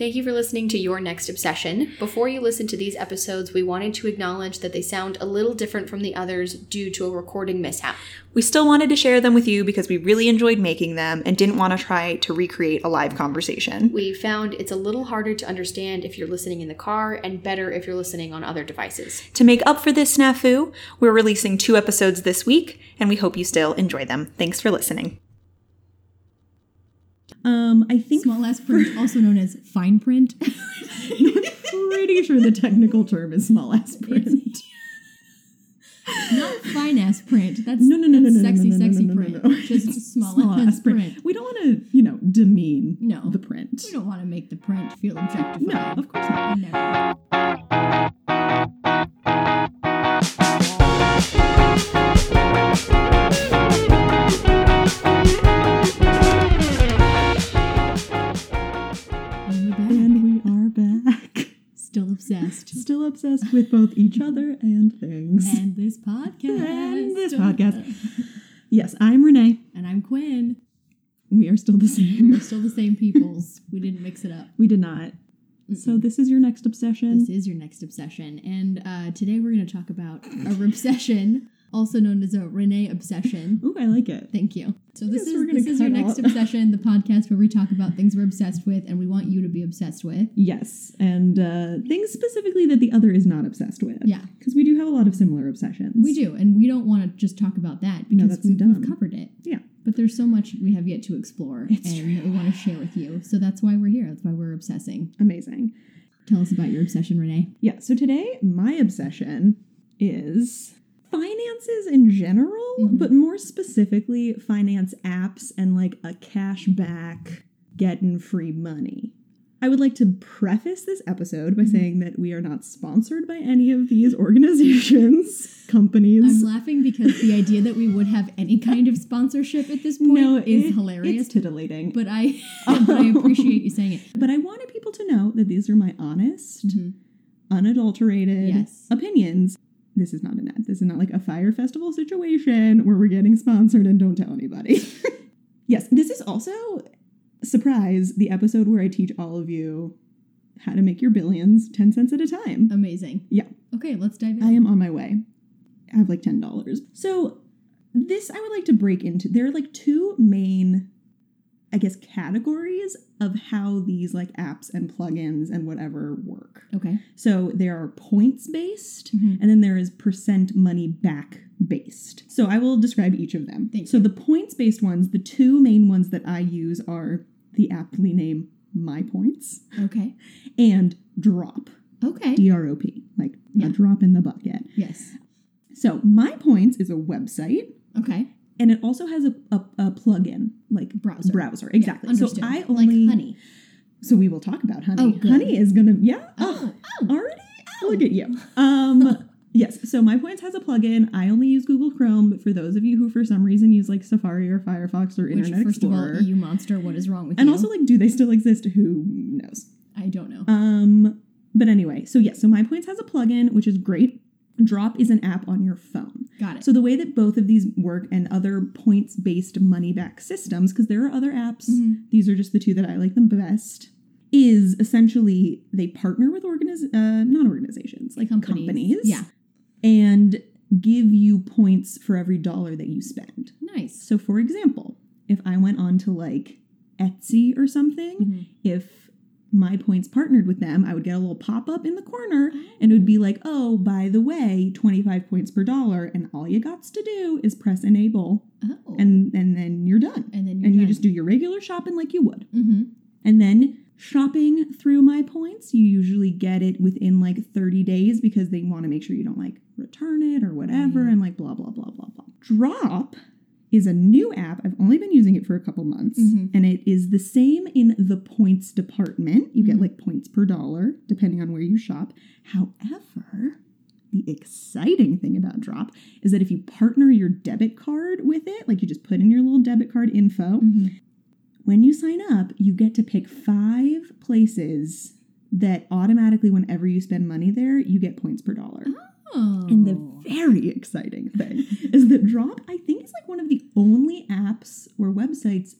Thank you for listening to Your Next Obsession. Before you listen to these episodes, we wanted to acknowledge that they sound a little different from the others due to a recording mishap. We still wanted to share them with you because we really enjoyed making them and didn't want to try to recreate a live conversation. We found it's a little harder to understand if you're listening in the car and better if you're listening on other devices. To make up for this snafu, we're releasing two episodes this week, and we hope you still enjoy them. Thanks for listening. Um, I think Small ass print, also known as fine print. pretty sure the technical term is small ass print. Not fine ass print. That's No, no, no, that's no, no, sexy, no, no, sexy no, no, print. no, no. Just small, ass print. We don't want to, you know, demean No. the print. We don't want to make the print feel objectified. No, of course not. Never. Obsessed. Still obsessed with both each other and things. And this podcast. And this podcast. Yes, I'm Renee. And I'm Quinn. We are still the same. We're still the same peoples. We didn't mix it up. We did not. So this is your next obsession. This is your next obsession. And uh, today we're going to talk about a obsession, also known as a Renee obsession. Ooh, I like it. Thank you. So this is this is your cut next obsession, the podcast where we talk about things we're obsessed with and we want you to be obsessed with. Yes, and uh, things specifically that the other is not obsessed with. Yeah. because we do have a lot of similar obsessions. We do, and we don't want to just talk about that because that's we've, we've covered it. Yeah. But there's so much we have yet to explore It's and that we want to share with you. So that's why we're here. That's why we're obsessing. Amazing. Tell us about your obsession, Renee. Yeah, so today my obsession is finances in general, Mhm. but more specifically finance apps and like a cash back getting free money. I would like to preface this episode by Mhm. saying that we are not sponsored by any of these organizations, companies. I'm laughing because the idea that we would have any kind of sponsorship at this point no, is it- hilarious. It's titillating. but I but I appreciate you saying it. But I wanted people to know that these are my honest, Mhm. unadulterated Yes. opinions. This is not an ad. This is not like a fire festival situation where we're getting sponsored and don't tell anybody. yes, this is also surprise the episode where I teach all of you how to make your billions 10 cents at a time. Amazing. Yeah. Okay, let's dive in. I am on my way. I have like $10. So, this I would like to break into. There are like two main, I guess, categories of how these like apps and plugins and whatever work. okay. So, there are points based, Mhm. and then there is percent money back based. So, I will describe each of them. Thank so, you. the points based ones, the two main ones that I use are the aptly name My Points Okay. and Drop, Okay. D R O P, like Yeah. a drop in the bucket. Yes. So My Points is a website, Okay. And it also has a, a, a plugin like Browser. Browser, Yeah, exactly. so. I only like honey. So we will talk about honey. Oh, honey is gonna yeah. Oh, Oh, already. Look at you. Um. Yes, so My Points has a plugin. I only use Google Chrome, but for those of you who for some reason use like Safari or Firefox or Which, Internet first Explorer, of all, EU monster, what is wrong with and you? And also like, do they still exist? Who knows? I don't know. Um, but anyway, so yes, so My Points has a plugin, which is great. Drop is an app on your phone. Got it. So the way that both of these work and other points-based money-back systems, because there are other apps, Mhm. these are just the two that I like the best, is essentially they partner with organiz- uh, not organizations, like Companies. companies. Yeah. And give you points for every dollar that you spend. Nice. So for example, if I went on to like Etsy or something, Mhm. if my points partnered with them, I would get a little pop up in the corner and it would be like, oh, by the way, 25 points per dollar. And all you got to do is press enable Oh. and, and then you're done. and then you're And you just do your regular shopping like you would. Mm-hmm. And then shopping through my points, you usually get it within like 30 days because they want to make sure you don't like return it or whatever and like blah, blah, blah, blah, blah. Drop is a new app. I've only been using it for a couple months Mhm. and it is the same in the points department. You get Mhm. like points per dollar depending on where you shop. However, the exciting thing about Drop is that if you partner your debit card with it, like you just put in your little debit card info, Mm-hmm. when you sign up, you get to pick five places that automatically, whenever you spend money there, you get points per dollar. Oh. And the very exciting thing is that Drop, I think, is like one of the only apps or websites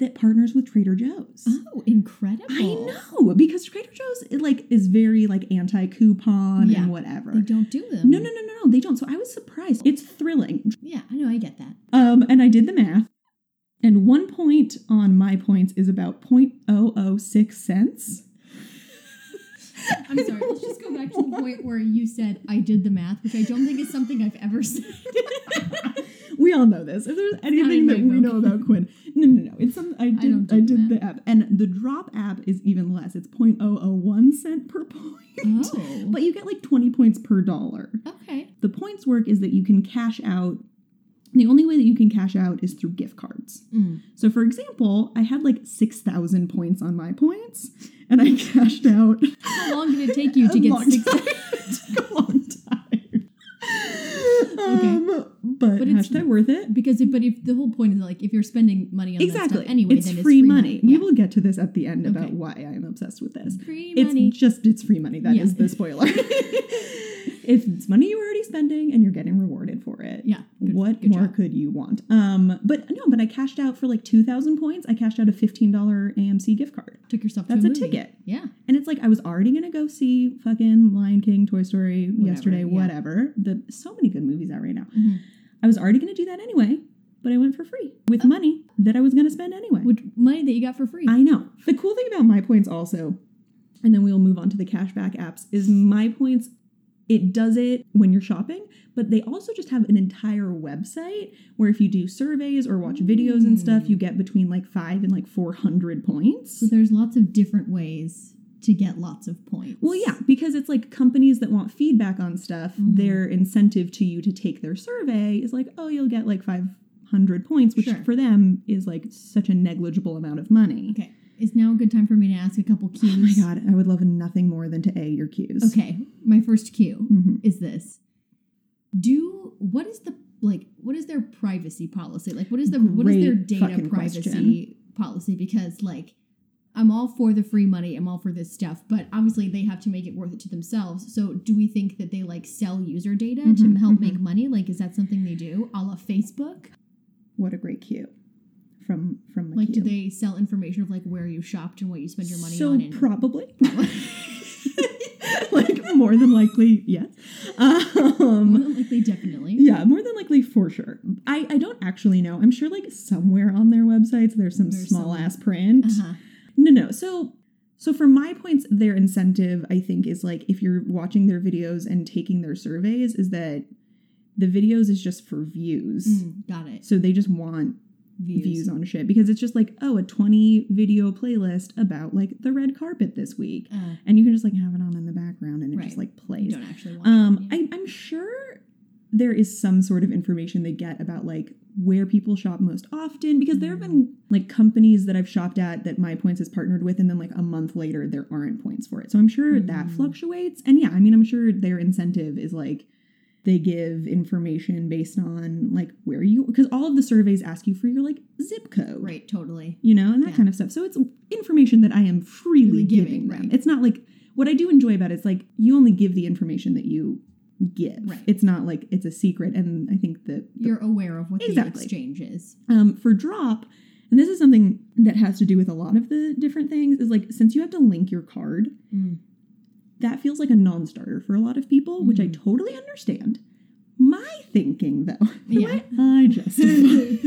that partners with Trader Joe's. Oh, incredible. I know because Trader Joe's it, like is very like anti coupon Yeah. and whatever. They don't do them. No, no, no, no, no. They don't. So I was surprised. It's thrilling. Yeah, I know. I get that. Um, and I did the math, and one point on my points is about 0.006 cents. I'm sorry. Let's just go back to the point where you said I did the math, which I don't think is something I've ever said. we all know this. If there's anything that we know about Quinn, no, no, no. It's some. I did. don't do I, did that. the app, and the drop app is even less. It's 0.001 cent per point. Oh. But you get like 20 points per dollar. Okay. The points work is that you can cash out. The only way that you can cash out is through gift cards. Mm. So, for example, I had like 6,000 points on my points, and I cashed out. How long did it take you to get long six? time. a long time. Um, but, But it's- hashtag worth it. Because, if, but if the whole point is like if you're spending money on Exactly. stuff anyway, it's then free, it's free money. We Yeah. will get to this at the end about why I am obsessed with this. free money. It's just it's free money. That is Yeah. the spoiler. If it's money you're already spending and you're getting rewarded for it, Yeah. good- what good more job. could you want? Um, but no, but I cashed out for like two thousand points. I cashed out a fifteen dollar AMC gift card, Took yourself That's to a a, ticket. Yeah. and it's like I was already gonna go see fucking Lion King, Toy Story Whatever, yesterday, yeah. whatever. The so many good movies out right now. Mhm. I was already gonna do that anyway, but I went for free with money that I was gonna spend anyway. Which money that you got for free. I know. The cool thing about my points also, and then we'll move on to the cashback apps, is my points, it does it when you're shopping, but they also just have an entire website where if you do surveys or watch videos and stuff, Mm. you get between like five and like 400 points. so there's lots of different ways to get lots of points. Well, yeah, because it's like companies that want feedback on stuff, Mhm. their incentive to you to take their survey is like, oh, you'll get like 500 points, which Sure. for them is like such a negligible amount of money. Okay. Is now a good time for me to ask a couple cues? Oh my god, I would love nothing more than to A your cues. Okay. My first cue Mhm. is this. Do what is the like what is their privacy policy? Like what is the what is their data privacy question. policy? Because like I'm all for the free money, I'm all for this stuff, but obviously they have to make it worth it to themselves. So do we think that they like sell user data to Mhm, help mhm. make money? Like is that something they do? A la Facebook? What a great cue from from my Like do they sell information of like where you shopped and what you spend your money so on? And probably, like more than likely, yes. Um, like they definitely. yeah, more than likely for sure. I I don't actually know. I'm sure like somewhere on their websites there's some There's small some- ass print. Uh-huh. No, no. So so for my points, their incentive, I think, is like if you're watching their videos and taking their surveys, is that the videos is just for views. Mm, got it. So they just want Views. views on shit because it's just like, oh, a 20 video playlist about like the red carpet this week. Uh, And you can just like have it on in the background and it just Right. like you plays. don't actually want Um. I, I'm sure there is some sort of information they get about like where people shop most often because there have been like companies that I've shopped at that my points is partnered with and then like a month later there aren't points for it. So I'm sure that Mm. fluctuates. And yeah, I mean I'm sure their incentive is like they give information based on like where you because all of the surveys ask you for your like zip code. Right, totally. You know, and that Yeah. kind of stuff. So it's information that I am freely Freely giving, giving, them. right. It's not like what I do enjoy about it is like you only give the information that you give. Right. It's not like it's a secret. And I think that the- You're aware of what Exactly. the exchange is. um, for drop, and this is something that has to do with a lot of the different things, is like since you have to link your card, Mm. That feels like a non-starter for a lot of people, which I Mhm. totally understand. My thinking, though, Yeah. I justify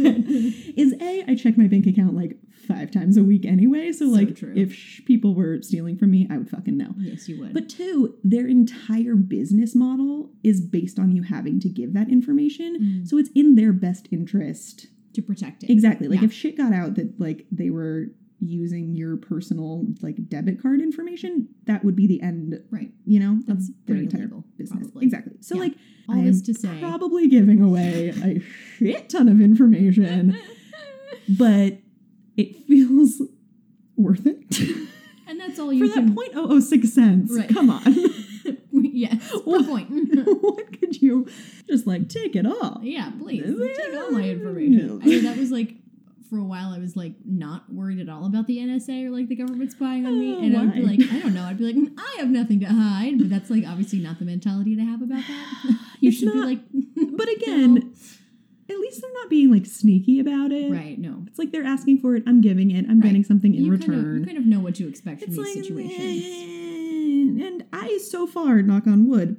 is a I check my bank account like five times a week anyway. So, So like, true. if sh- people were stealing from me, I would fucking know. Yes, you would. But two, their entire business model is based on you having to give that information. Mm. So it's in their best interest. to protect it. Exactly. Like Yeah. if shit got out that like they were using your personal like debit card information, that would be the end, Right. you know, That's of their pretty entire illegal, business. probably. Exactly. So Yeah. like All I this to say. probably giving away a shit ton of information, but it feels worth it. and that's all you For can. that 0.006 cents. Right. Come on. yes. What? point. what could you just like take it all? yeah, please take all my information. I mean, that was like. For a while, I was like not worried at all about the NSA or like the government spying on me, Oh, and I'd be like, I don't know, I'd be like, "Mm, I have nothing to hide, but that's like obviously not the mentality to have about that. you It's should not- be like, But again, at least they're not being like sneaky about it. Right. No. It's like they're asking for it. I'm giving it. I'm Right. getting something in you Kind of, return. you kind of know what to expect from it's these like, situations. and I so far, knock on wood,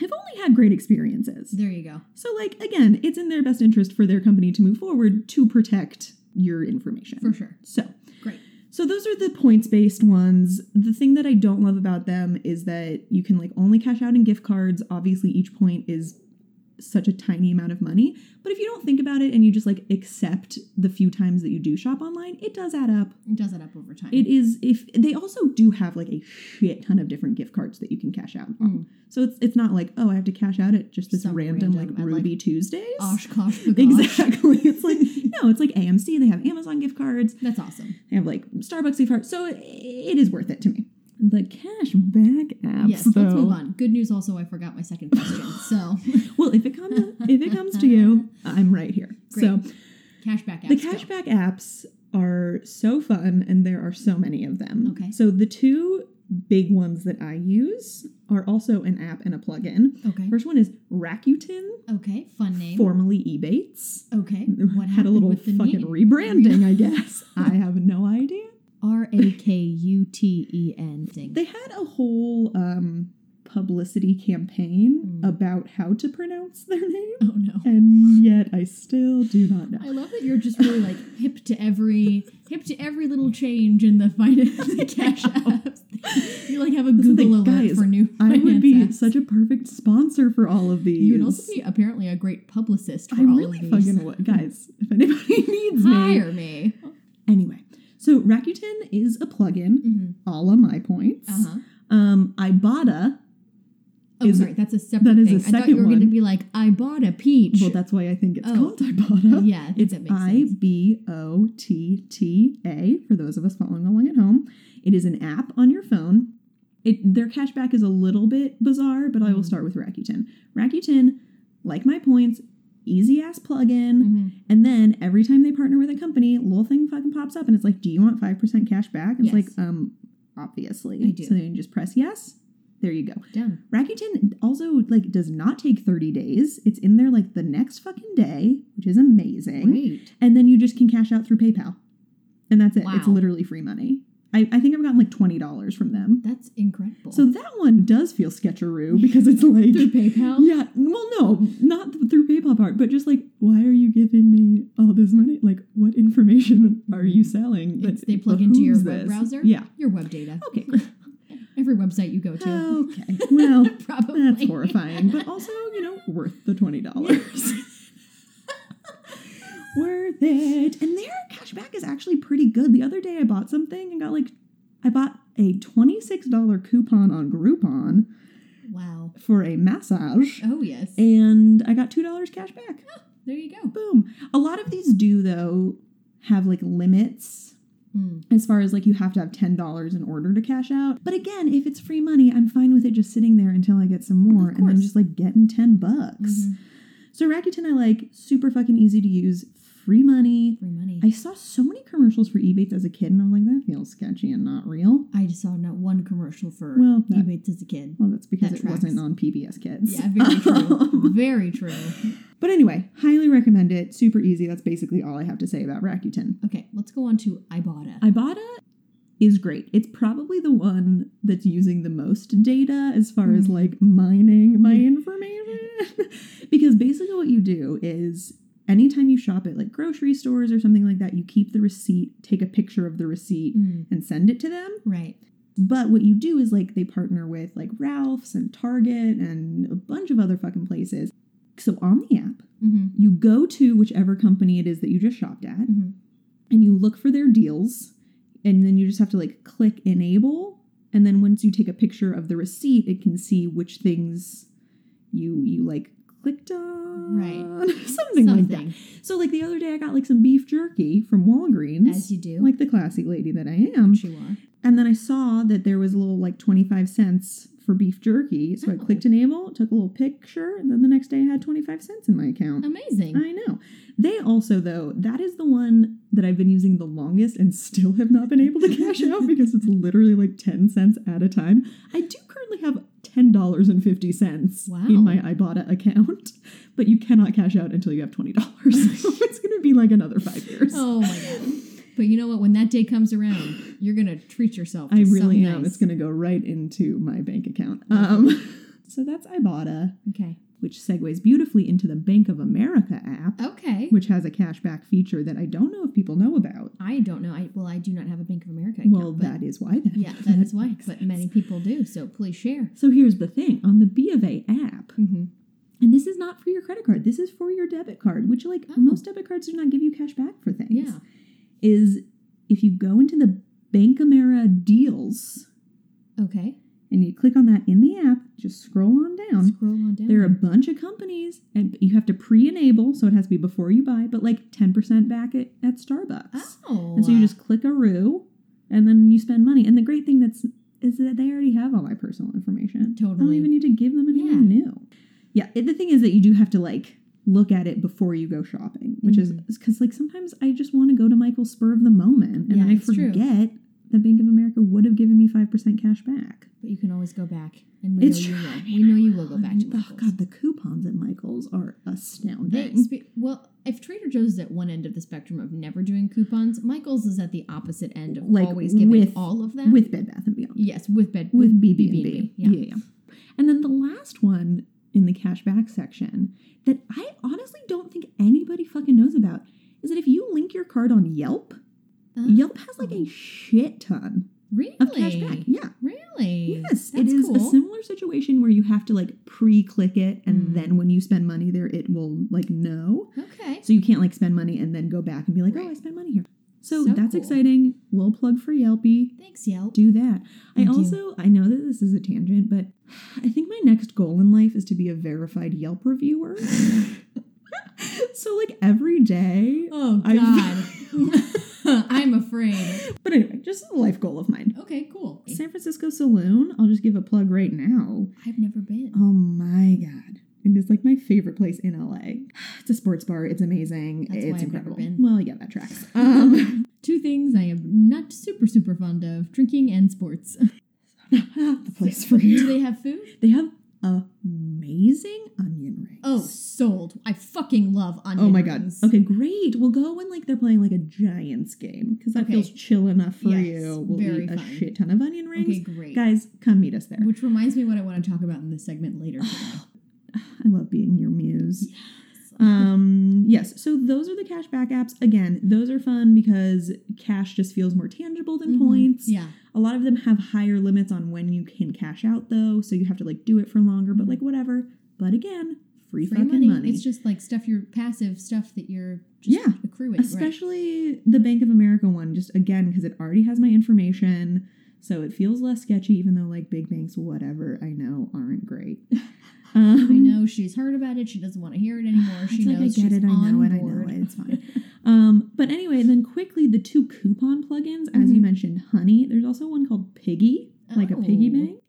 have only had great experiences. There you go. So, like, again, it's in their best interest for their company to move forward to protect your information. For sure. So, Great. so those are the points based ones. The thing that I don't love about them is that you can like only cash out in gift cards. Obviously, each point is such a tiny amount of money. But if you don't think about it and you just like accept the few times that you do shop online, it does add up. It does add up over time. It is if they also do have like a shit ton of different gift cards that you can cash out on. Mm. So it's it's not like, oh, I have to cash out at just this Some random, random, like at, like, Ruby Tuesdays. Oshkosh bagosh. Exactly. It's like no, it's like AMC. They have Amazon gift cards. That's awesome. They have like Starbucks gift cards. So it, it is worth it to me. The cash back apps, yes, though. let's move on. Good news also, I forgot my second question. So, Well, if it comes if it comes to you, I'm right here. Great. So cashback apps. the go. cashback apps are so fun, and there are so many of them. Okay. So the two big ones that I use are also an app and a plugin. Okay. First one is Rakuten, Okay. Fun name. formerly Ebates. Okay. What had a little with the fucking name? rebranding, I guess. I have no idea. R A K U T E N thing. They had a whole um, publicity campaign Mm. about how to pronounce their name, oh no. and yet I still do not know. I love that you're just really like hip to every hip to every little change in the finance the cash apps. You like have a Google alert guys, for new. I would be apps. such a perfect sponsor for all of these. You would also be apparently a great publicist for I all really of these. fucking would, guys. If anybody needs me, Hire me. anyway. So Rakuten is a plugin, hmm a la my points. Uh huh. Um, Ibotta. Oh, Is- sorry, that's a separate that is thing. a I thought you second were going to be like, I bought a peach. Well, that's why I think it's Oh. called Ibotta. yeah, It's I. B O T T A for those of us following along at home. It is an app on your phone. It their cashback is a little bit bizarre, but I will Mhm. start with Rakuten. Rakuten, like my points, easy ass plugin. Mhm. And then every time they partner with a company, little thing fucking pops up and it's like, Do you want five percent cash back? It's Yes. like, um, obviously. I do. So then you just press yes. There you go. Done. Rakuten also like does not take 30 days. It's in there like the next fucking day, which is amazing. Great. And then you just can cash out through PayPal. And that's it. It's literally free money. I, I think I've gotten like $20 from them. That's incredible. So that one does feel sketcheroo because it's like through PayPal. Yeah, well no, not th- through PayPal part, but just like why are you giving me all this money? Like what information are you selling? that It's, they plug into your web this? browser. Yeah. Your web data. Okay. Every website you go to. Okay. Well, Probably. That's horrifying, but also, you know, worth the twenty dollars. Worth it. And their cashback is actually pretty good. The other day I bought something and got like I bought a $26 coupon on Groupon Wow. for a massage. Oh yes. And I got $2 cash back. There you go. Boom. A lot of these do though have like limits Mm. as far as like you have to have $10 in order to cash out. But again, if it's free money, I'm fine with it just sitting there until I get some more and then just like getting 10 bucks. Mhm. So Rakuten I like, super fucking easy to use, free money. Free money. I saw so many commercials for Ebates as a kid and I was like, that feels sketchy and not real. I just saw not one commercial for Well, that- Ebates as a kid. Well, that's because That it wasn't on PBS Kids. Yeah, very true. very true. but anyway, highly recommend it. Super easy. That's basically all I have to say about Rakuten. Okay, let's go on to Ibotta. Ibotta is great. It's probably the one that's using the most data as far as Mhm. like mining my information. because basically what you do is anytime you shop at like grocery stores or something like that, you keep the receipt, take a picture of the receipt Mm, and send it to them. right. But what you do is like they partner with like Ralph's and Target and a bunch of other fucking places. So on the app, hmm you go to whichever company it is that you just shopped at hmm and you look for their deals and then you just have to like click enable and then once you take a picture of the receipt it can see which things you you like clicked on Right. something, like that so like the other day i got like some beef jerky from walgreens as you do. like the classy lady that i am Which you are. and then i saw that there was a little like 25 cents for beef jerky so i Oh. clicked enable took a little picture and then the next day i had 25 cents in my account Amazing. I know. They also, though, that is the one that I've been using the longest and still have not been able to cash out because it's literally like 10 cents at a time. I do currently have ten dollars and fifty cents Wow. in my Ibotta account, but you cannot cash out until you have twenty dollars. so it's going to be like another five years. Oh my god. But you know what? When that day comes around, you're gonna treat yourself. To I really am. nice. It's going to go right into my bank account. Um, so that's Ibotta, Okay. Which segues beautifully into the Bank of America app, Okay. which has a cashback feature that I don't know if people know about. I don't know. I well, I do not have a Bank of America account. Well, that is why then. yeah, that is why. But many people do. So please share. So here's the thing on the B of A app, Mm-hmm. and this is not for your credit card. This is for your debit card, which like Oh. most debit cards do not give you cash back for things. Yeah. Is if you go into the Bank Amera deals Okay. And you click on that in the app, just scroll on down. Scroll on down. There are a bunch of companies, and you have to pre-enable, so it has to be before you buy, but like ten percent back at, at Starbucks. Oh. And so you just click a roo, and then you spend money. And the great thing that's is that they already have all my personal information. Totally, I don't even need to give them anything Yeah. new. Yeah, it, the thing is that you do have to like look at it before you go shopping, which Mhm. is because like sometimes I just want to go to Michael's spur of the moment, and Yeah, I forget. true. That Bank of America would have given me five percent cash back. But you can always go back, and we It's know you true. will. We know you will go back to Oh, Michael's. God, the coupons at Michael's are They, astounding. spe- well, if Trader Joe's is at one end of the spectrum of never doing coupons, Michael's is at the opposite end of Like, always giving with- all of them. with Bed Bath and Beyond. yes, with bed with BB&B. BB&B, Yeah. Yeah. yeah, And then the last one in the cashback section that I honestly don't think anybody fucking knows about is that if you link your card on Yelp, Oh, Yelp has like a shit ton really of cashback. Yeah. Really? Yes, That's it is cool. a similar situation where you have to like pre-click it, and Mm. then when you spend money there, it will like know. Okay. So you can't like spend money and then go back and be like, oh, I spent money here. So, So that's cool. exciting. Little plug for Yelpy. Thanks, Yelp. do that. Thank I you. also I know that this is a tangent, but I think my next goal in life is to be a verified Yelp reviewer. so like every day. Oh God, I'm afraid. But anyway, just a life goal of mine. Okay, cool. San Francisco Saloon, I'll just give a plug right now. I've never been. Oh my god. It is like my favorite place in LA. It's a sports bar. It's amazing. That's it's incredible. Well, yeah, that tracks. Um, Two things I am not super super fond of: drinking and sports. not the place for you. Do they have food? They have amazing onion rings. Oh, sold. I fucking love onion Oh my god. rings. Okay, great. We'll go when like they're playing like a Giants game because that Okay. feels chill enough for Yes, you. We'll very eat a fun. shit ton of onion rings. Okay, great. Guys, come meet us there. Which reminds me what I want to talk about in this segment later. I love being your muse. Um yes, so those are the cashback apps. Again, those are fun because cash just feels more tangible than Mhm. points. Yeah. A lot of them have higher limits on when you can cash out though, so you have to like do it for longer, but like whatever. But again, free, Free fucking money. money. It's just like stuff you're passive stuff that you're just Yeah, accruing. right. especially the Bank of America one, just again because it already has my information, so it feels less sketchy. Even though like big banks, whatever I know, aren't great. Um, I know she's heard about it. She doesn't want to hear it anymore. She like knows I get she's it, I know it, I know board. it. It's fine. um, but anyway, then quickly the two coupon plugins, as you Mhm. mentioned, Honey. There's also one called Piggy, like a piggy Oh. bank.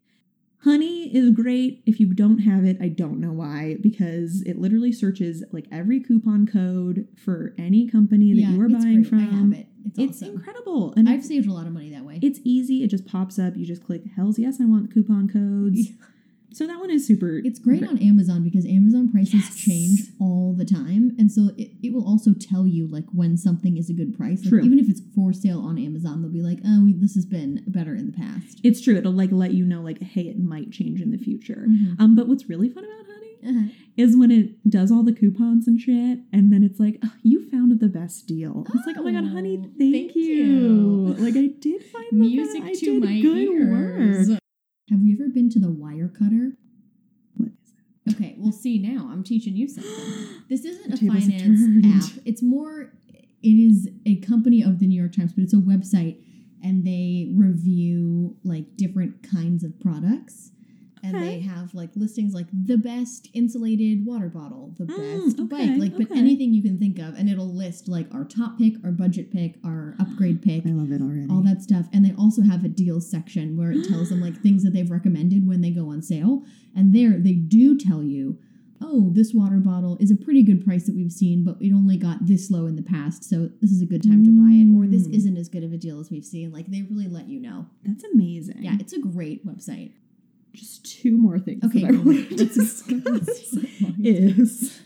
Honey is great. If you don't have it, I don't know why, because it literally searches like every coupon code for any company that yeah, you are buying great. from. I have it. It's, It's awesome. incredible. And I've saved a lot of money that way. it's easy. It just pops up. You just click, hells yes, I want coupon codes. So that one is super. It's great on Amazon because Amazon prices Yes. change all the time. And so it, it will also tell you like when something is a good price. Like, True. even if it's for sale on Amazon, they'll be like, oh, we, this has been better in the past. It's true. It'll like let you know, like, hey, it might change in the future. Mhm. Um, but what's really fun about Honey Uh-huh. is when it does all the coupons and shit, and then it's like, "Oh, you found the best deal. It's like, oh my god, honey, Oh, thank, thank you. you. Like I did find the Music best- I to did my good ears. work. Ever been to the Wirecutter? What is Okay, well, see now I'm teaching you something. This isn't a finance app. It's more. It is a company of the New York Times, but it's a website, and they review like different kinds of products. And Okay. they have like listings like the best insulated water bottle, the Mm, best okay, bike, like but okay. anything you can think of, and it'll list like our top pick, our budget pick, our upgrade pick, I love it already. all that stuff. And they also have a deals section where it tells them like things that they've recommended when they go on sale. And there they do tell you, oh, this water bottle is a pretty good price that we've seen, but it only got this low in the past, so this is a good time to buy it. Or this Mm. isn't as good of a deal as we've seen. Like they really let you know. That's amazing. Yeah, it's a great website. Just two more things Okay, that I wanted to discuss is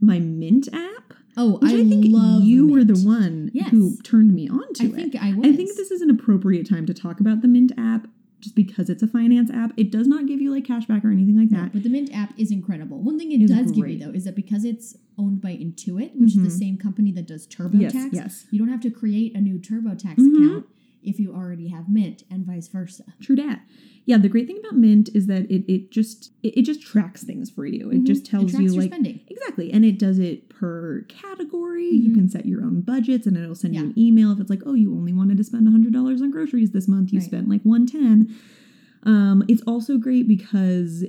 my Mint app, Oh, I, I, think you were the one Yes. who turned me on to I it. think I was. I think this is an appropriate time to talk about the Mint app just because it's a finance app. It does not give you like cashback or anything like No, that. but the Mint app is incredible. One thing it It's does give great. you though is that because it's owned by Intuit, which is Mhm. the same company that does TurboTax, Yes, yes. you don't have to create a new TurboTax Mhm. account if you already have Mint, and vice versa. True dat. Yeah, the great thing about Mint is that it, it just it, it just tracks things for you. It Mhm. just tells tracks you your like spending. exactly, and it does it per category. You Mhm. can set your own budgets, and it'll send you an email if it's like, oh, you only wanted to spend hundred dollars on groceries this month. You Right. spent like one ten. Um, it's also great because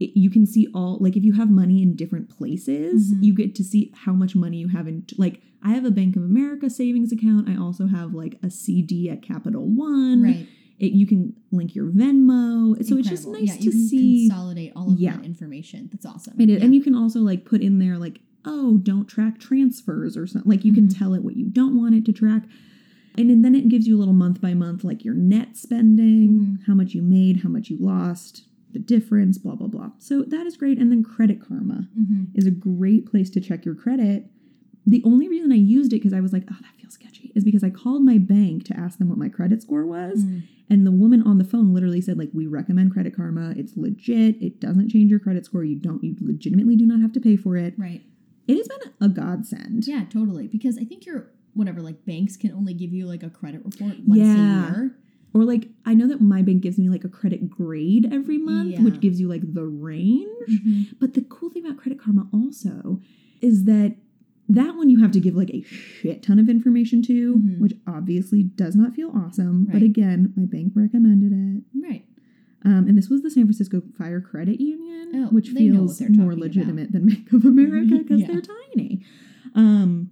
it, you can see all like if you have money in different places, Mhm. you get to see how much money you have in. Like I have a Bank of America savings account. I also have like a CD at Capital One. Right. It, you can link your Venmo. So it's just nice yeah, to you can see. consolidate all of Yeah. that information. That's awesome. It is. Yeah. And you can also like put in there like, oh, don't track transfers or something. Like you can Mhm. tell it what you don't want it to track. And then- it gives you a little month by month, like your net spending, Mhm. how much you made, how much you lost, the difference, blah, blah, blah. So that is great. And then Credit Karma Mhm. is a great place to check your credit. The only reason I used it because I was like, oh, that feels sketchy, is because I called my bank to ask them what my credit score was. Mm. And the woman on the phone literally said, like, we recommend Credit Karma. It's legit. It doesn't change your credit score. You don't, you legitimately do not have to pay for it. Right. It has been a godsend. Yeah, totally. Because I think you're whatever, like banks can only give you like a credit report once Yeah. a year. Or like, I know that my bank gives me like a credit grade every month, Yeah. which gives you like the range. Mhm. But the cool thing about Credit Karma also is that that one you have to give like a shit ton of information to, Mhm. which obviously does not feel awesome. But again, my bank recommended it. Right. Um, and this was the San Francisco Fire Credit Union, Oh, which they know what feels more legitimate than Bank of America because Yeah. they're tiny. Um,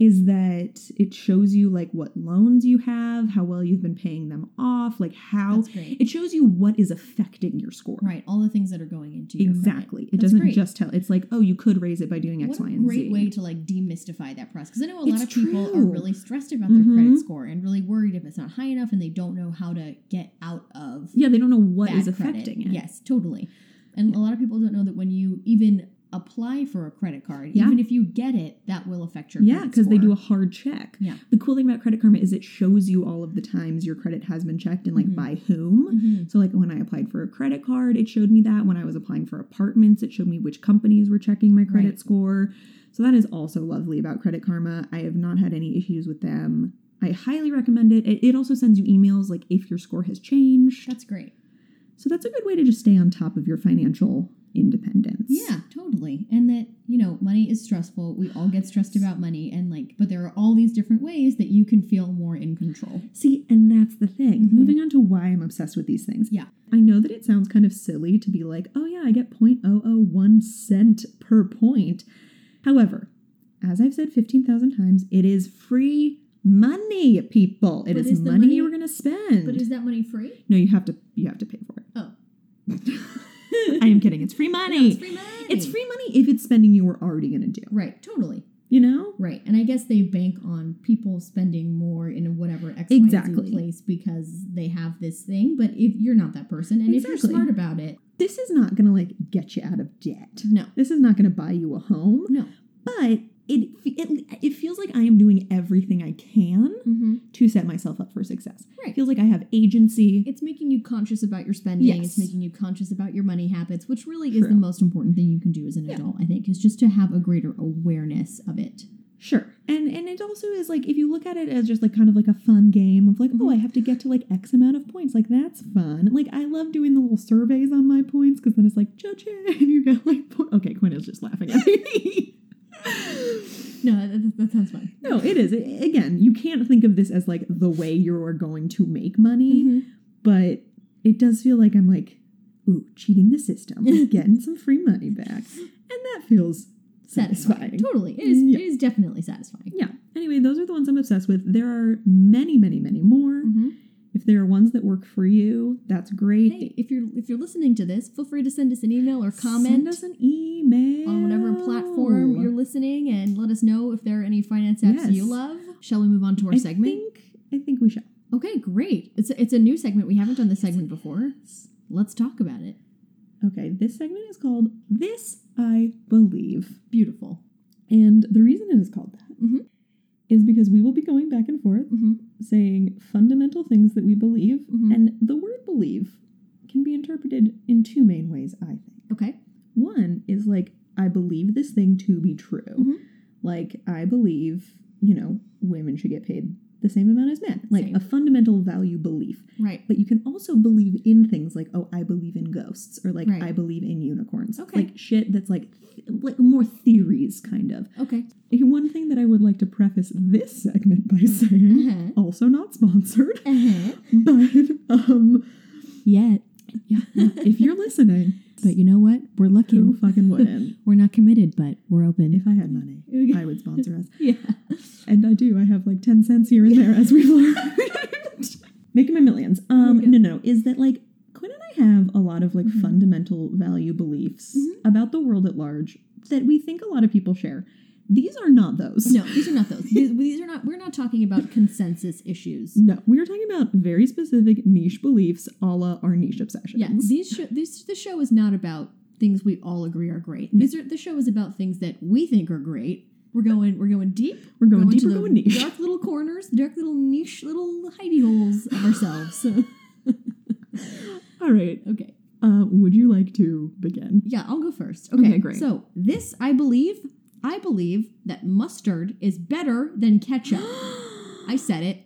is that it shows you like what loans you have, how well you've been paying them off, like how great. it shows you what is affecting your score. right. All the things that are going into your. Exactly. It That's doesn't great. just tell. It's like, oh, you could raise it by doing X, what Y, a and great Z. way to like demystify that process because I know a lot It's of people are really stressed about their Mhm. credit score and really worried if it's not high enough and they don't know how to get out of yeah, they don't know what is is credit. affecting it. Yes, totally. And a lot of people don't know that when you even apply for a credit card, Yeah. even if you get it, that will affect your Yeah, because they do a hard check. Yeah. The cool thing about Credit Karma is it shows you all of the times your credit has been checked and like Mhm. by whom. Mhm. So like when I applied for a credit card, it showed me that. When I was applying for apartments, it showed me which companies were checking my credit Right. score. So that is also lovely about Credit Karma. I have not had any issues with them. I highly recommend it. It, it also sends you emails like if your score has changed. That's great. So that's a good way to just stay on top of your financial independence. Yeah, totally. And that, you know, money is stressful. We all get stressed about money and like but there are all these different ways that you can feel more in control. See, and that's the thing. Mhm. Moving on to why I'm obsessed with these things. Yeah. I know that it sounds kind of silly to be like, oh yeah, I get 0.001 cent per point. However, as I've said 15,000 times, it is free money, people. It is, is money, money- you're going to spend. But is that money free? no, you have to you have to pay for it. Oh. I am kidding. It's free money. it's free money. It's free money if it's spending you were already going to do. Right, totally. You know? Right. And I guess they bank on people spending more in whatever X, Exactly. Place because they have this thing. But if you're not that person and if you're smart about it, This is not going to like get you out of debt. no. This is not going to buy you a home. No. but it, it it feels like I am doing everything I can Mm-hmm. to set myself up for success. It feels like I have agency. It's making you conscious about your spending. Yes. It's making you conscious about your money habits, which really is the most important thing you can do as an Yeah. adult, I think, is just to have a greater awareness of it. Sure, and and it also is like if you look at it as just like kind of like a fun game of like oh Mhm. I have to get to like X amount of points like that's fun. Like I love doing the little surveys on my points because then it's like judge it and you get like po- okay Quinn is just laughing at me. No, that, that sounds fun. no, it is It- again you can't think of this as like the way you are going to make money. Mhm. but it does feel like I'm like, ooh, cheating the system, getting some free money back. And that feels satisfying. Totally. It is, Yeah. it is definitely satisfying. Yeah. Anyway, those are the ones I'm obsessed with. There are many, many, many more. Mhm. If there are ones that work for you, that's great. Hey, if you're if you're listening to this, feel free to send us an email or comment. Send us an email on whatever platform you're listening and let us know if there are any finance apps Yes. you love. Shall we move on to our I segment? Think, I think we shall. Okay, great. It's a, it's a new segment. We haven't done this segment before. Let's talk about it. Okay, this segment is called This I Believe. Beautiful. And the reason it is called that mm-hmm. Is because we will be going back and forth Mm-hmm. saying fundamental things that we believe. Mhm. And the word believe can be interpreted in two main ways, I think. Okay. One is like, I believe this thing to be true. Mhm. Like, I believe, you know, women should get paid the same amount as men. Like Same. a fundamental value belief. Right. But you can also believe in things like, oh, I believe in ghosts, or like, Right. I believe in unicorns. Okay. Like shit that's like, like more theories, kind of. Okay. One thing that I would like to preface this segment by saying, Uh-huh. also not sponsored, Uh-huh. but um, Yet. yeah, if you're listening, But you know what? We're lucky. who fucking wouldn't? We're not committed, but we're open. If I had money, I would sponsor us. yeah. And I do. I have like 10 cents here and there as we've learned. Making my millions. Um, no, no, is that like Quinn and I have a lot of like Mhm. fundamental value beliefs Mhm. about the world at large that we think a lot of people share. These are not those. No, these are not those. These, these are not. We're not talking about consensus issues. No, we are talking about very specific niche beliefs a la our niche obsessions. Yeah, these sh- this the show is not about things we all agree are great. These are the show is about things that we think are great. We're going we're going deep. We're going deep, we're going niche. dark little corners, the dark little niche little hidey holes of ourselves. All right. okay. Uh, would you like to begin? Yeah, I'll go first. Okay, Okay, great. So this I believe I believe that mustard is better than ketchup. I said it.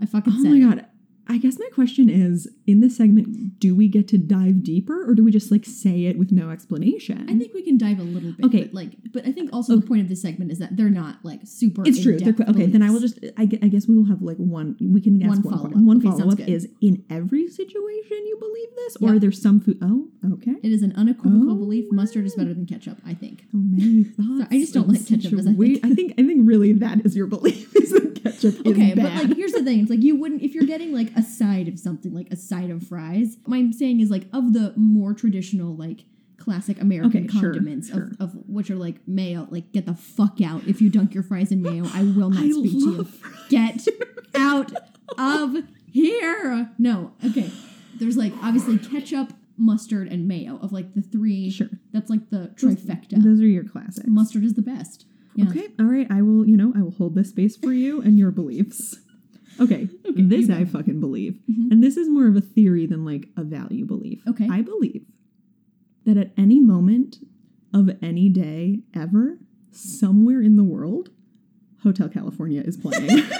I fucking Oh said my it. god. I guess my question is in this segment, do we get to dive deeper or do we just like say it with no explanation? I think we can dive a little bit. Okay. But like, but I think also oh. the point of this segment is that they're not like super. it's true. They're, qu- okay, then I will just. I, I guess we will have like one. We can ask One one, follow-up. follow-up. One Okay, follow up good. is in every situation you believe this, or Yeah. are there some food? Oh, okay. It is an unequivocal Oh, belief. Mustard is better than ketchup. I think. Oh, many thoughts. I just don't like ketchup, as I think. I think. I think really that is your belief is that ketchup Okay, is but like here's the thing: it's like you wouldn't if you're getting like a side of something, like a side of fries. My saying is like of the more traditional like classic American Okay, condiments sure. Of, of which are like mayo. Like get the fuck out if you dunk your fries in mayo. I will not I speak to you. fries. Get out of here. No, okay. There's like obviously ketchup, mustard, and mayo of like the three. Sure. That's like the trifecta. Those are your classics. Mustard is the best. Yeah. Okay, all right. I will, you know, I will hold this space for you and your beliefs. Okay, Okay, this I fucking believe. Mhm. And this is more of a theory than like a value belief. Okay. I believe that at any moment of any day ever, somewhere in the world, Hotel California is playing.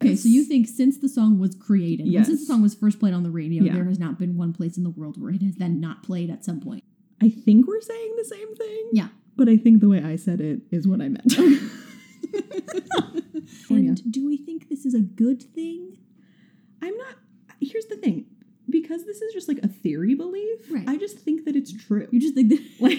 Okay, so you think since the song was created, and since the song was first played on the radio, Yeah. there has not been one place in the world where it has then not played at some point. I think we're saying the same thing. Yeah. But I think the way I said it is what I meant. And do we think this is a good thing? I'm not. Here's the thing. Because this is just like a theory belief, Right. I just think that it's true. You just think that. like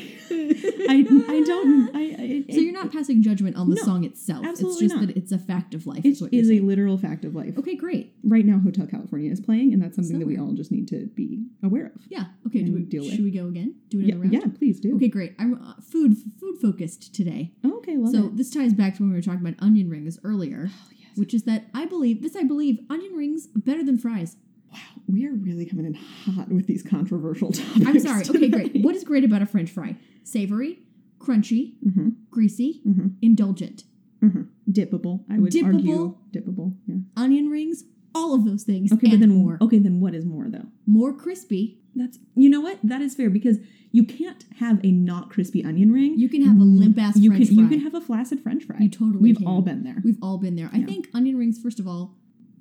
I, I don't I, I so you're not passing judgment on the No, song itself. absolutely it's just not. that it's a fact of life. it is is a literal fact of life. Okay, great. Right now Hotel California is playing and that's something that we all just need to be aware of. Yeah. Okay. Do we deal with. Should we go again? Do Yeah, another round? yeah, please do. Okay, great. I'm uh, food food focused today. Oh, okay, love so it. this ties back to when we were talking about onion rings earlier, Oh, yes. which is that I believe this. I believe onion rings better than fries. Wow, we are really coming in hot with these controversial topics. I'm sorry. Okay, great. What is great about a French fry? Savory, crunchy, Mm-hmm, greasy, mm-hmm, indulgent. mm-hmm. Dippable. I would Dippable. argue dippable. Yeah. Onion rings, all of those things Okay, but then more. okay, then what is more though? More crispy. That's you know what that is fair because you can't have a not crispy onion ring. You can have a limp ass you French can fry. you can have a flaccid French fry. You totally We've can. all been there. We've all been there. I think onion rings, first of all,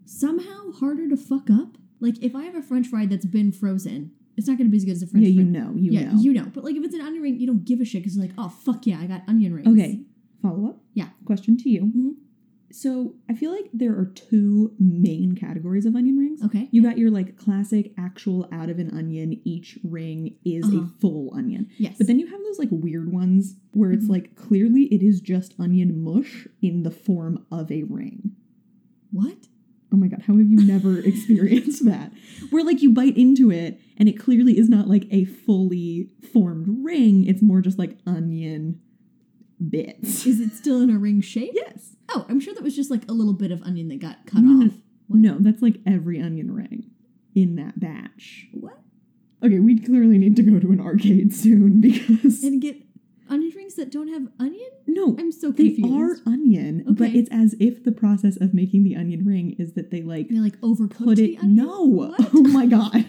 somehow harder to fuck up. Like if I have a French fry that's been frozen, it's not going to be as good as a French yeah, fry. you know, you yeah, know. you know. But like if it's an onion ring, you don't give a shit because like, oh fuck yeah, I got onion rings. Okay, follow up. Yeah. Question to you. Mhm. So I feel like there are two main categories of onion rings. Okay. You got your like classic, actual out of an onion. Each ring is Uh-huh. a full onion. Yes. But then you have those like weird ones where it's Mhm. like clearly it is just onion mush in the form of a ring. what? Oh my god, how have you never experienced that? Where like you bite into it and it clearly is not like a fully formed ring, it's more just like onion bits. Is it still in a ring shape? yes. Oh, I'm sure that was just like a little bit of onion that got cut No, off. What? No, that's like every onion ring. in that batch. What? Okay, we clearly need to go to an arcade soon because And get onion rings that don't have onion? no, I'm so confused. they are onion, but it's as if the process of making the onion ring is that they like They like overcooked it. onion? No, What? oh my god,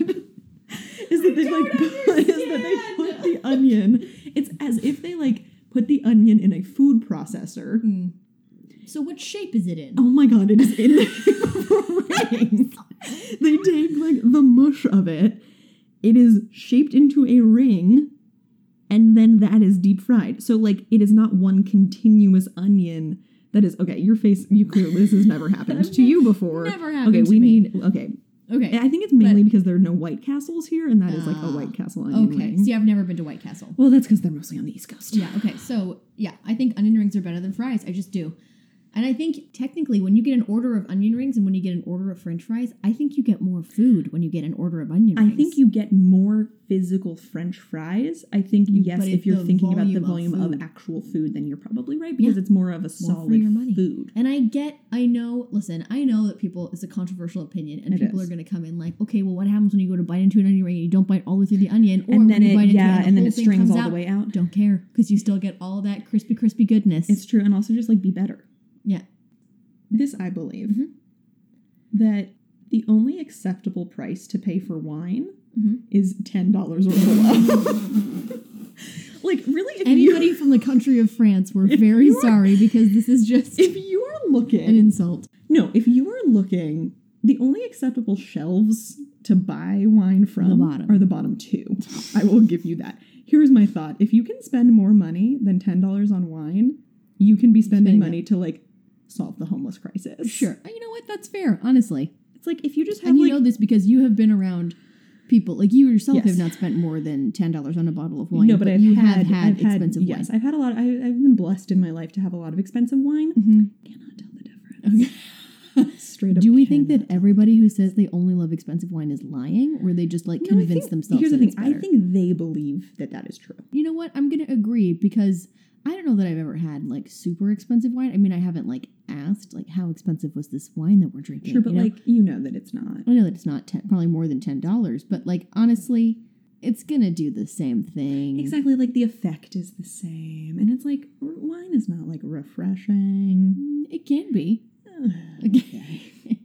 is that they like put, is that they put the onion? It's as if they like put the onion in a food processor. Hmm. So what shape is it in? Oh my god, it is in the ring. They take like the mush of it. It is shaped into a ring, and then that is deep fried. So like it is not one continuous onion. That is okay. Your face, you clearly this has never happened to you before. Never happened Okay, we need okay. Okay. I think it's mainly But- because there are no White Castles here, and that is like a Ah, White Castle onion Okay. ring. See, I've never been to White Castle. Well, that's because they're mostly on the East Coast. Yeah, okay. So, yeah, I think onion rings are better than fries. I just do. And I think technically when you get an order of onion rings and when you get an order of french fries, I think you get more food when you get an order of onion rings. I think you get more physical French fries. I think You- yes, if you're thinking about the volume of of, actual food, then you're probably right because Yeah. it's more of a solid food. And I get, I know, listen, I know that people, it's a controversial opinion, and It people is. are going to come in like, okay, well, what happens when you go to bite into an onion ring and you don't bite all the way through the onion? Or and then it bite into yeah, it and the then it strings all out. the way out. Don't care because you still get all that crispy, crispy goodness. It's true, and also just like be better. Yeah. This I believe Mhm. that the only acceptable price to pay for wine Mhm. is ten dollars or below. like really, if Anybody you, from the country of France, we're very are- sorry because this is just if you are looking an insult. No, if you are looking, the only acceptable shelves to buy wine from The bottom. are the bottom two. I will give you that. Here's my thought: if you can spend more money than ten dollars on wine, you can be spending Spending money to like solve the homeless crisis. Sure. You know what? That's fair, honestly. it's like if you just have And you like know this because you have been around people like you yourself Yes. have not spent more than ten dollars on a bottle of wine. no, but, I've you had, have had I've had expensive yes, wine. I've had a lot. I, I've been blessed in my life to have a lot of expensive wine. Mhm. Cannot tell the difference. Straight up. Do we think that everybody who says they only love expensive wine is lying, or they just like No, convince think- themselves Here's the thing. I think they believe that that is true. you know what? I'm gonna agree because I don't know that I've ever had like super expensive wine. I mean, I haven't like asked like how expensive was this wine that we're drinking. Sure, but you know? like you know that it's not. I know that it's not ten, probably more than ten dollars, but like honestly, it's gonna do the same thing. Exactly, like the effect is the same. And it's like wine is not like refreshing. Mm, It can be. Okay.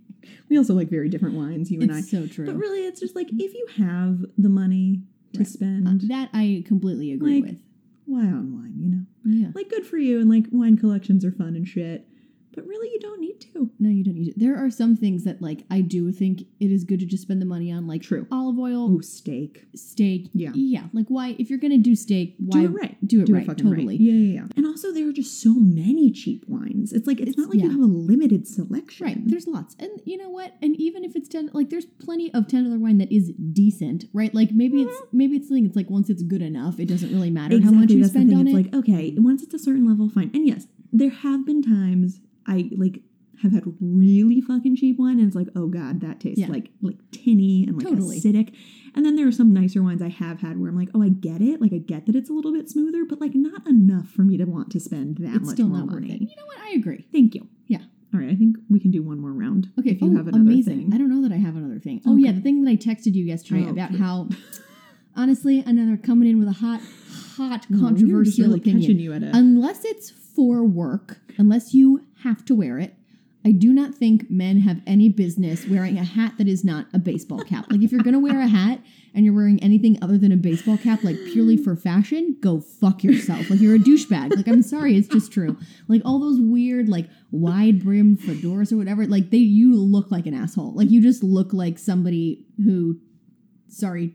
we also like very different wines, you and I. So true. But really it's just like if you have the money to Right. spend, Uh, that I completely agree Like- with. why on wine, you know? Yeah. Like good for you and like wine collections are fun and shit. But really you don't need to. No, you don't need it. There are some things that like I do think it is good to just spend the money on, like True. olive oil, Oh, steak. steak. Yeah. Yeah. Like why if you're gonna do steak, why do it right. do it right, fucking totally. Yeah, yeah, yeah. And also there are just so many cheap wines. It's like it's, It's- not like yeah. you have a limited selection. Right. There's lots. And you know what? And even if it's ten like there's plenty of ten dollar wine that is decent, right? Like maybe it's mm-hmm. maybe it's something it's like once it's good enough, it doesn't really matter how much you that's spend on it's it. like okay, once it's a certain level, fine. And yes, there have been times I like have had really fucking cheap wine, and it's like, oh god, that tastes Yeah. like like tinny and like Totally. acidic. And then there are some nicer wines I have had where I'm like, oh, I get it, like I get that it's a little bit smoother, but like not enough for me to want to spend that it's much still more not money. worth it. You know what? I agree. Thank you. Yeah. All right, I think we can do one more round. Okay, if you oh, have another amazing. thing. I don't know that I have another thing. Oh yeah, the thing that I texted you yesterday Oh, about please. how honestly another coming in with a hot, hot we were just controversial really opinion. you at a Unless it's for work, unless you have to wear it, I do not think men have any business wearing a hat that is not a baseball cap. Like if you're gonna wear a hat and you're wearing anything other than a baseball cap, like purely for fashion, go fuck yourself. Like you're a douchebag. Like I'm sorry, it's just true. Like all those weird, like wide brim fedoras or whatever, like they you look like an asshole. Like you just look like somebody who sorry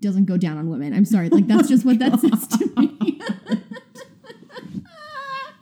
doesn't go down on women. I'm sorry. Like that's just what that says to me.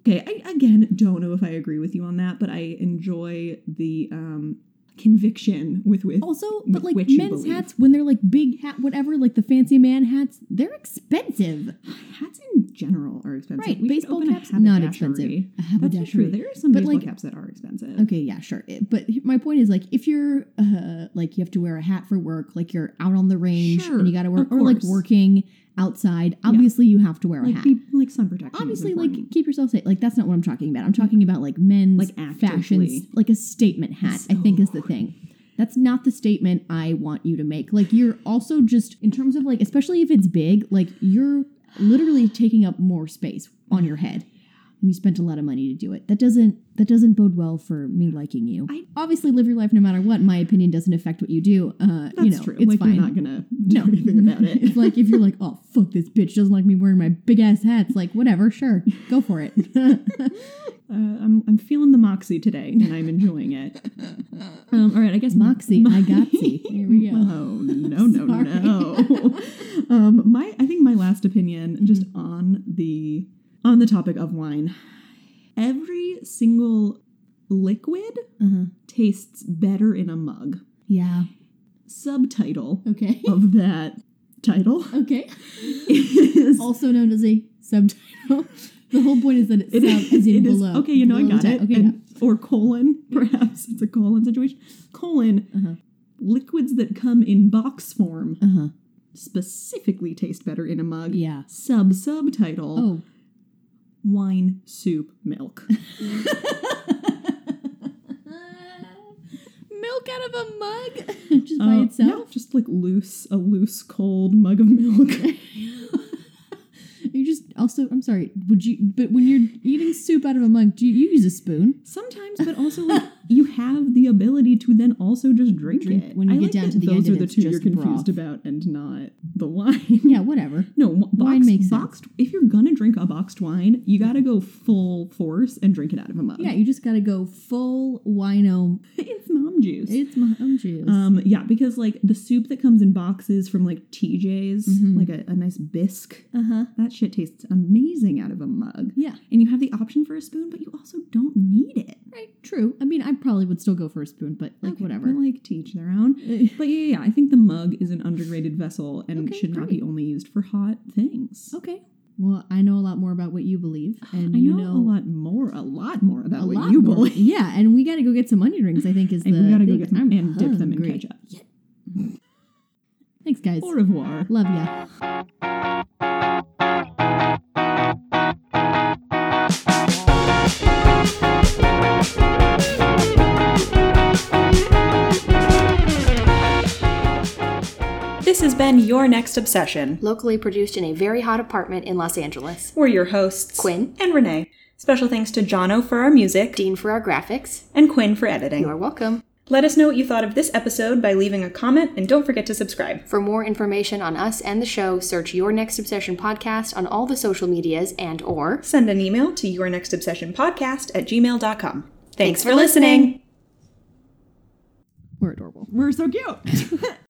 Okay, I again don't know if I agree with you on that, but I enjoy the um conviction with with Also, with but like which men's hats, when they're like big hat, whatever, like the fancy man hats, they're expensive. hats in general are expensive. Right, We baseball caps, not expensive. That's true. There are some But, baseball like- caps that are expensive. Okay, yeah, sure. It- But my point is like if you're uh like you have to wear a hat for work, like you're out on the range Sure, and you got to work or like working outside, obviously you have to wear a hat. be, like sun protection. Obviously, like keep yourself safe. Like that's not what I'm talking about. I'm talking about like men's Like, fashions, like a statement hat. I think is the thing. That's not the statement I want you to make. Like you're also just in terms of like especially if it's big, like you're literally taking up more space on your head. And you spent a lot of money to do it. That doesn't that doesn't bode well for me liking you. I- obviously live your life no matter what. My opinion doesn't affect what you do. Uh, That's you know, true. it's like fine. you're not gonna do anything about it. it's like if you're like, oh fuck, this bitch doesn't like me wearing my big ass hats. Like whatever, sure, go for it. Uh, I'm I'm feeling the moxie today, and I'm enjoying it. Um, all right, I guess Moxie, I got. Here we go. Oh no no Sorry. no! um, my I think my last opinion, just Mm-hmm. on the on the topic of wine, every single liquid Uh-huh. tastes better in a mug. Yeah. Subtitle Okay. of that title Okay. is Also known as a subtitle. The whole point is that it's It sub is- it is- below. okay, you know I got it. Okay, And- Or colon, perhaps it's a colon situation. Colon, Uh-huh. liquids that come in box form. Uh-huh. specifically taste better in a mug. Yeah. Sub subtitle: Oh. Wine, soup, milk. Milk out of a mug just by Uh, itself. yeah, just like loose, a loose, cold mug of milk. You just also I'm sorry, would you but when you're eating soup out of a mug, do you, you use a spoon? Sometimes, but also like you have the ability to then also just drink, Drink it. when you I get like down to the those end are the two you're confused broth. about, and not the wine. Yeah, whatever. No, boxed, Wine makes sense. boxed. If you're gonna drink a boxed wine, you gotta go full force and drink it out of a mug. Yeah, you just gotta go full wino. it's mom juice. It's mom juice. um, yeah, because like the soup that comes in boxes from like TJ's, Mhm. like a, a nice bisque, uh huh. that shit tastes amazing out of a mug. Yeah. And you have the option for a spoon, but you also don't need it. True. I mean, I probably would still go for a spoon, but like Okay, whatever. But like to each their own. But yeah, yeah, yeah, I think the mug is an underrated vessel and Okay, should not be only used for hot things. okay. Well, I know a lot more about what you believe, and I you know, know, a lot more, a lot more about what you more. believe. Yeah, and we got to go get some onion rings. I think is And the we gotta go get some I'm and dip them in hungry. ketchup. Thanks, guys. Au revoir. Love ya. Been Your Next Obsession. Locally produced in a very hot apartment in Los Angeles. We're your hosts, Quinn. and Renee. Special thanks to Jono for our music Dean for our graphics. and Quinn for editing. You're welcome. Let us know what you thought of this episode by leaving a comment and don't forget to subscribe. For more information on us and the show, search Your Next Obsession podcast on all the social medias and or Send an email to yournextobsessionpodcast at gmail.com. Thanks, Thanks for for listening. We're adorable. We're so cute.